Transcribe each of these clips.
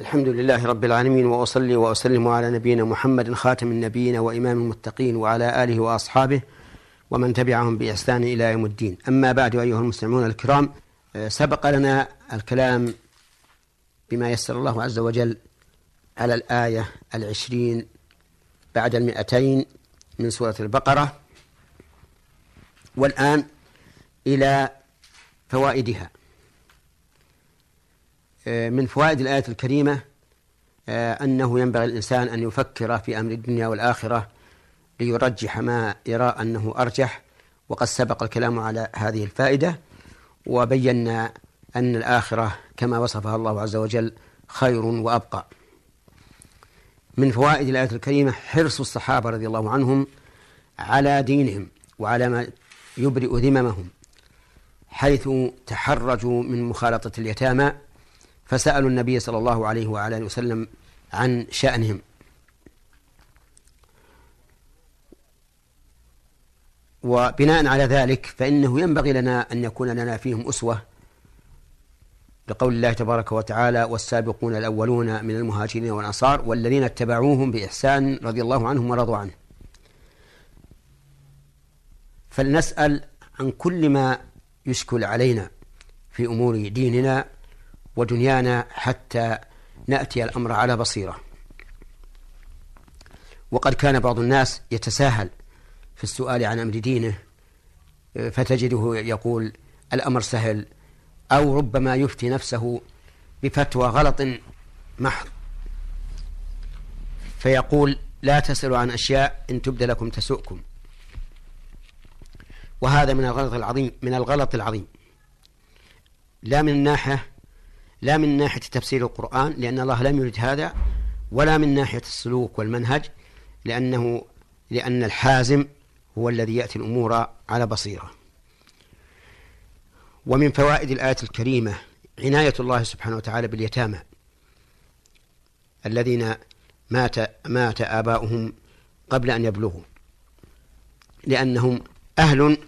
الحمد لله رب العالمين وأصلي وأسلم على نبينا محمد خاتم النبيين وإمام المتقين وعلى آله وأصحابه ومن تبعهم بإحسان إلى يوم الدين. أما بعد أيها المستمعون الكرام سبق لنا الكلام بما يسر الله عز وجل على الآية العشرين بعد المئتين من سورة البقرة والآن إلى فوائدها. من فوائد الآية الكريمة أنه ينبغي الإنسان أن يفكر في أمر الدنيا والآخرة ليرجح ما يرى أنه أرجح وقد سبق الكلام على هذه الفائدة وبينا أن الآخرة كما وصفها الله عز وجل خير وأبقى. من فوائد الآية الكريمة حرص الصحابة رضي الله عنهم على دينهم وعلى ما يبرئ ذممهم حيث تحرجوا من مخالطة اليتامى فسألوا النبي صلى الله عليه وعلى آله وسلم عن شأنهم. وبناء على ذلك فإنه ينبغي لنا أن يكون لنا فيهم أسوة لقول الله تبارك وتعالى والسابقون الأولون من المهاجرين والأنصار والذين اتبعوهم بإحسان رضي الله عنهم ورضوا عنه. فلنسأل عن كل ما يشكل علينا في أمور ديننا ودنيانا حتى نأتي الأمر على بصيرة. وقد كان بعض الناس يتساهل في السؤال عن أمر دينه فتجده يقول الأمر سهل أو ربما يفتي نفسه بفتوى غلط محض. فيقول لا تسألوا عن أشياء إن تبد لكم تسؤكم. وهذا من الغلط العظيم من الغلط العظيم. لا من ناحية لا من ناحية تفسير القرآن لأن الله لم يرد هذا ولا من ناحية السلوك والمنهج لأنه لأن الحازم هو الذي يأتي الأمور على بصيرة. ومن فوائد الآية الكريمة عناية الله سبحانه وتعالى باليتامى الذين مات مات آباؤهم قبل أن يبلغوا لأنهم أهل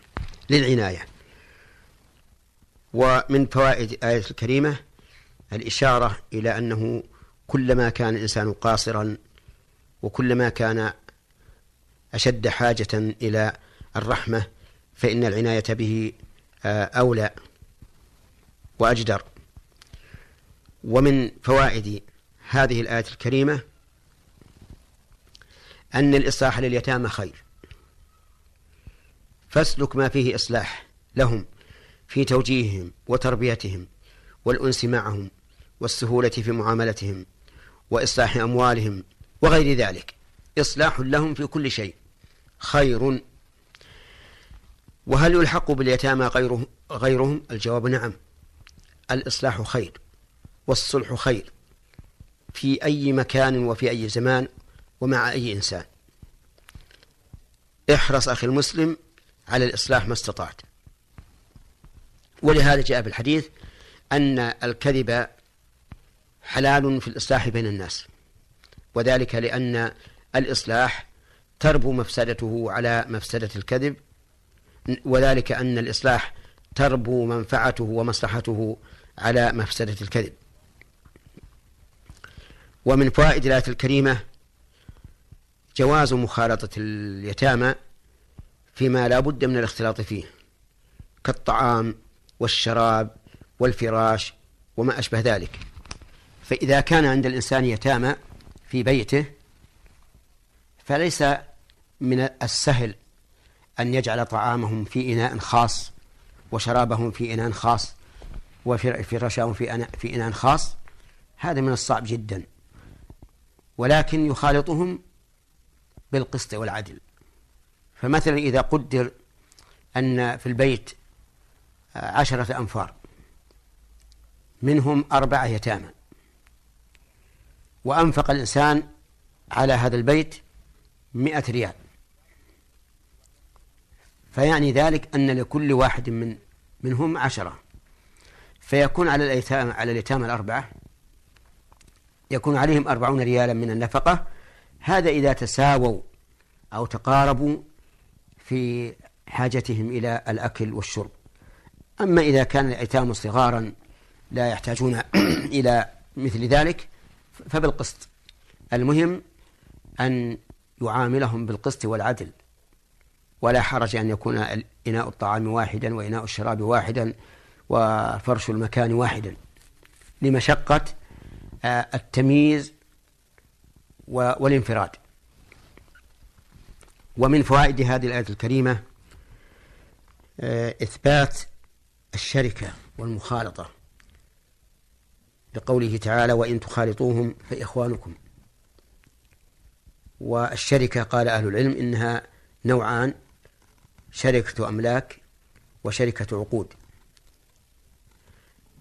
للعناية. ومن فوائد الآية الكريمة الإشارة إلى أنه كلما كان الإنسان قاصرا وكلما كان أشد حاجة إلى الرحمة فإن العناية به أولى وأجدر. ومن فوائد هذه الآية الكريمة أن الإصلاح لليتامى خير. فاسلك ما فيه إصلاح لهم. في توجيههم وتربيتهم والأنس معهم والسهولة في معاملتهم وإصلاح أموالهم وغير ذلك. إصلاح لهم في كل شيء. خير. وهل يلحق باليتامى غيره غيرهم؟ الجواب نعم. الإصلاح خير والصلح خير في أي مكان وفي أي زمان ومع أي إنسان. احرص أخي المسلم على الإصلاح ما استطعت. ولهذا جاء في الحديث أن الكذب حلال في الإصلاح بين الناس وذلك لأن الإصلاح تربو مفسدته على مفسدة الكذب وذلك أن الإصلاح تربو منفعته ومصلحته على مفسدة الكذب. ومن فوائد الآية الكريمة جواز مخالطة اليتامى فيما لا بد من الاختلاط فيه كالطعام والشراب والفراش وما أشبه ذلك. فإذا كان عند الإنسان يتامى في بيته فليس من السهل أن يجعل طعامهم في إناء خاص وشرابهم في إناء خاص وفراشهم في في إناء خاص. هذا من الصعب جدا. ولكن يخالطهم بالقسط والعدل. فمثلا إذا قدر أن في البيت عشرة أنفار. منهم أربعة يتامى. وأنفق الإنسان على هذا البيت مئة ريال. فيعني ذلك أن لكل واحد من منهم عشرة. فيكون على الأيتام على اليتامى الأربعة. يكون عليهم أربعون ريالا من النفقة. هذا إذا تساووا أو تقاربوا في حاجتهم إلى الأكل والشرب. أما إذا كان الأيتام صغارا لا يحتاجون إلى مثل ذلك فبالقسط. المهم أن يعاملهم بالقسط والعدل. ولا حرج أن يكون إناء الطعام واحدا وإناء الشراب واحدا وفرش المكان واحدا. لمشقة آه، التمييز والانفراد. ومن فوائد هذه الآية الكريمة آه، إثبات الشركة والمخالطة. لقوله تعالى وإن تخالطوهم فإخوانكم. والشركة قال أهل العلم إنها نوعان شركة أملاك وشركة عقود.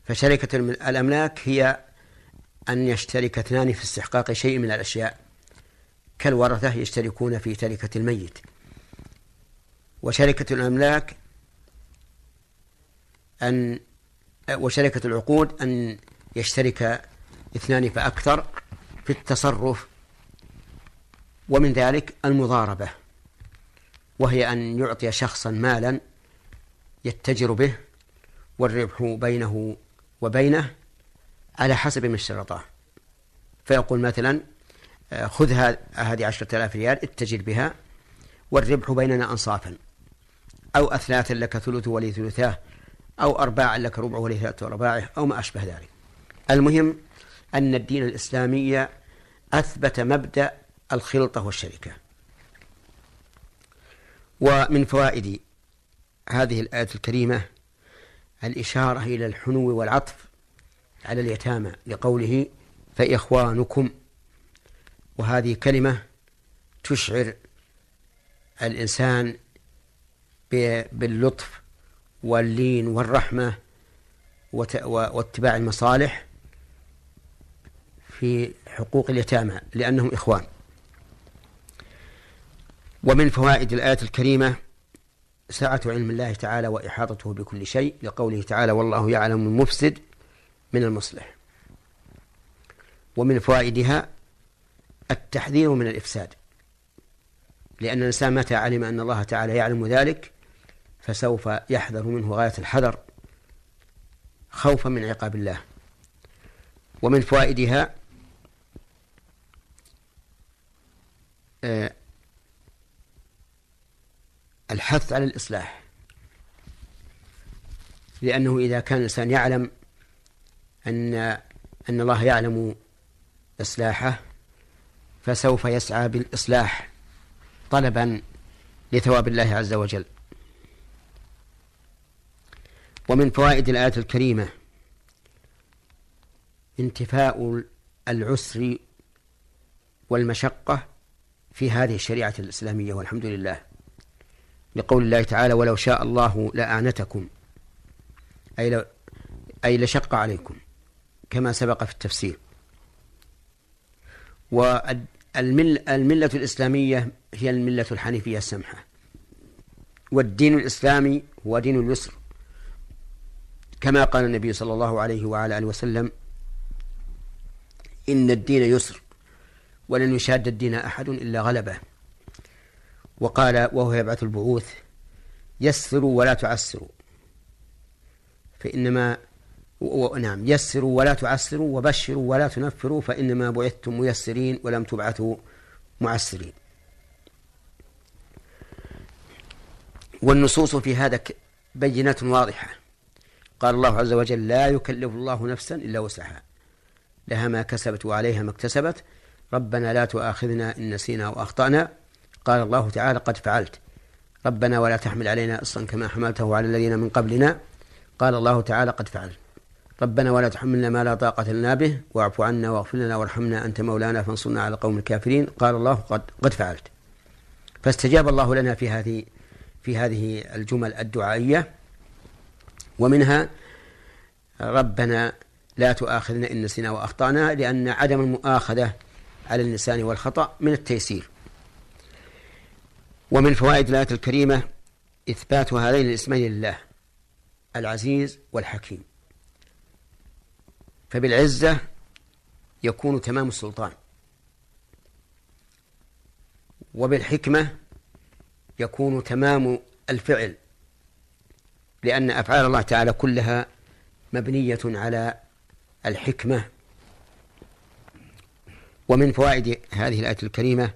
فشركة الأملاك هي أن يشترك اثنان في استحقاق شيء من الأشياء. كالورثة يشتركون في تركة الميت. وشركة الأملاك أن وشركة العقود أن يشترك اثنان فأكثر في التصرف ومن ذلك المضاربة وهي أن يعطي شخصا مالا يتجر به والربح بينه وبينه على حسب ما اشترطاه فيقول مثلا آه، خذ هذه عشرة آلاف ريال اتجر بها والربح بيننا أنصافا أو أثلاثا لك ثلث ولي ثلثاه. أو أرباعا لك ربع ولي ثلاثة أرباعه أو ما أشبه ذلك. المهم أن الدين الإسلامي أثبت مبدأ الخلطة والشركة. ومن فوائد هذه الآية الكريمة الإشارة إلى الحنو والعطف على اليتامى لقوله فإخوانكم. وهذه كلمة تشعر الإنسان باللطف واللين والرحمة واتباع المصالح في حقوق اليتامى لأنهم إخوان. ومن فوائد الآية الكريمة سعة علم الله تعالى وإحاطته بكل شيء لقوله تعالى والله يعلم المفسد من المصلح. ومن فوائدها التحذير من الإفساد لأن الإنسان متى علم أن الله تعالى يعلم ذلك فسوف يحذر منه غاية الحذر خوفا من عقاب الله. ومن فوائدها آه، الحث على الإصلاح. لأنه إذا كان الإنسان يعلم أن أن الله يعلم إصلاحه فسوف يسعى بالإصلاح طلبا لثواب الله عز وجل. ومن فوائد الآية الكريمة انتفاء العسر والمشقة في هذه الشريعة الإسلامية والحمد لله. لقول الله تعالى ولو شاء الله لأعنتكم أي أي لشق عليكم كما سبق في التفسير. والملة الإسلامية هي الملة الحنيفية السمحة. والدين الإسلامي هو دين اليسر. كما قال النبي صلى الله عليه وعلى آله وسلم إن الدين يسر ولن يشاد الدين أحد إلا غلبه. وقال وهو يبعث البعوث يسروا ولا تعسروا. فإنما نعم يسروا ولا تعسروا وبشروا ولا تنفروا فإنما بعثتم ميسرين ولم تبعثوا معسرين. والنصوص في هذا بينات واضحة. قال الله عز وجل لا يكلف الله نفسا إلا وسعها. لها ما كسبت وعليها ما اكتسبت. ربنا لا تؤاخذنا إن نسينا وأخطأنا قال الله تعالى قد فعلت. ربنا ولا تحمل علينا إصرا كما حملته على الذين من قبلنا. قال الله تعالى قد فعلت. ربنا ولا تحملنا ما لا طاقة لنا به. واعف عنا واغفر لنا وارحمنا أنت مولانا فانصرنا على القوم الكافرين. قال الله قد, قد فعلت. فاستجاب الله لنا في هذه في هذه الجمل الدعائية. ومنها ربنا لا تؤاخذنا إن نسينا وأخطأنا لأن عدم المؤاخذة على اللسان والخطأ من التيسير. ومن فوائد الآية الكريمة إثبات هذين الاسمين لله العزيز والحكيم. فبالعزة يكون تمام السلطان. وبالحكمة يكون تمام الفعل. لأن أفعال الله تعالى كلها مبنية على الحكمة. ومن فوائد هذه الآية الكريمة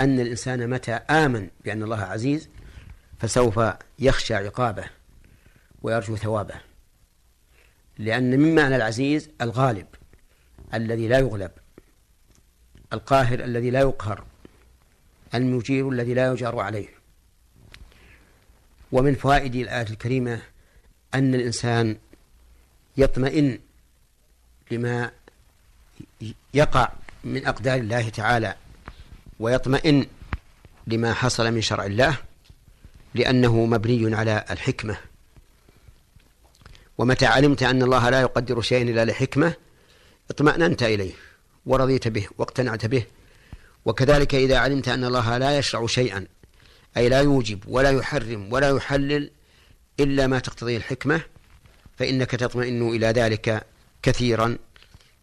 أن الإنسان متى آمن بأن الله عزيز فسوف يخشى عقابه ويرجو ثوابه. لأن من معنى العزيز الغالب الذي لا يغلب القاهر الذي لا يقهر المجير الذي لا يجار عليه. ومن فوائد الآية الكريمة أن الإنسان يطمئن لما يقع من أقدار الله تعالى ويطمئن لما حصل من شرع الله لأنه مبني على الحكمة. ومتى علمت أن الله لا يقدر شيئا إلا لحكمة اطمأننت إليه ورضيت به واقتنعت به. وكذلك إذا علمت أن الله لا يشرع شيئا أي لا يوجب ولا يحرم ولا يحلل إلا ما تقتضيه الحكمة فإنك تطمئن إلى ذلك كثيرا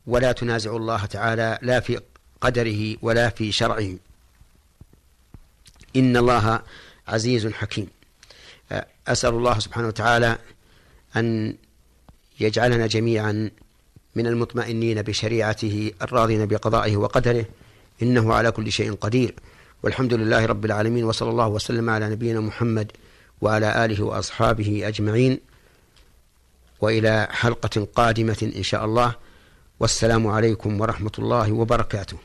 ولا تنازع الله تعالى لا في قدره ولا في شرعه. إن الله عزيز حكيم. أسأل الله سبحانه وتعالى أن يجعلنا جميعا من المطمئنين بشريعته الراضين بقضائه وقدره إنه على كل شيء قدير. والحمد لله رب العالمين وصلى الله وسلم على نبينا محمد وعلى آله وأصحابه أجمعين. وإلى حلقة قادمة إن شاء الله. والسلام عليكم ورحمة الله وبركاته.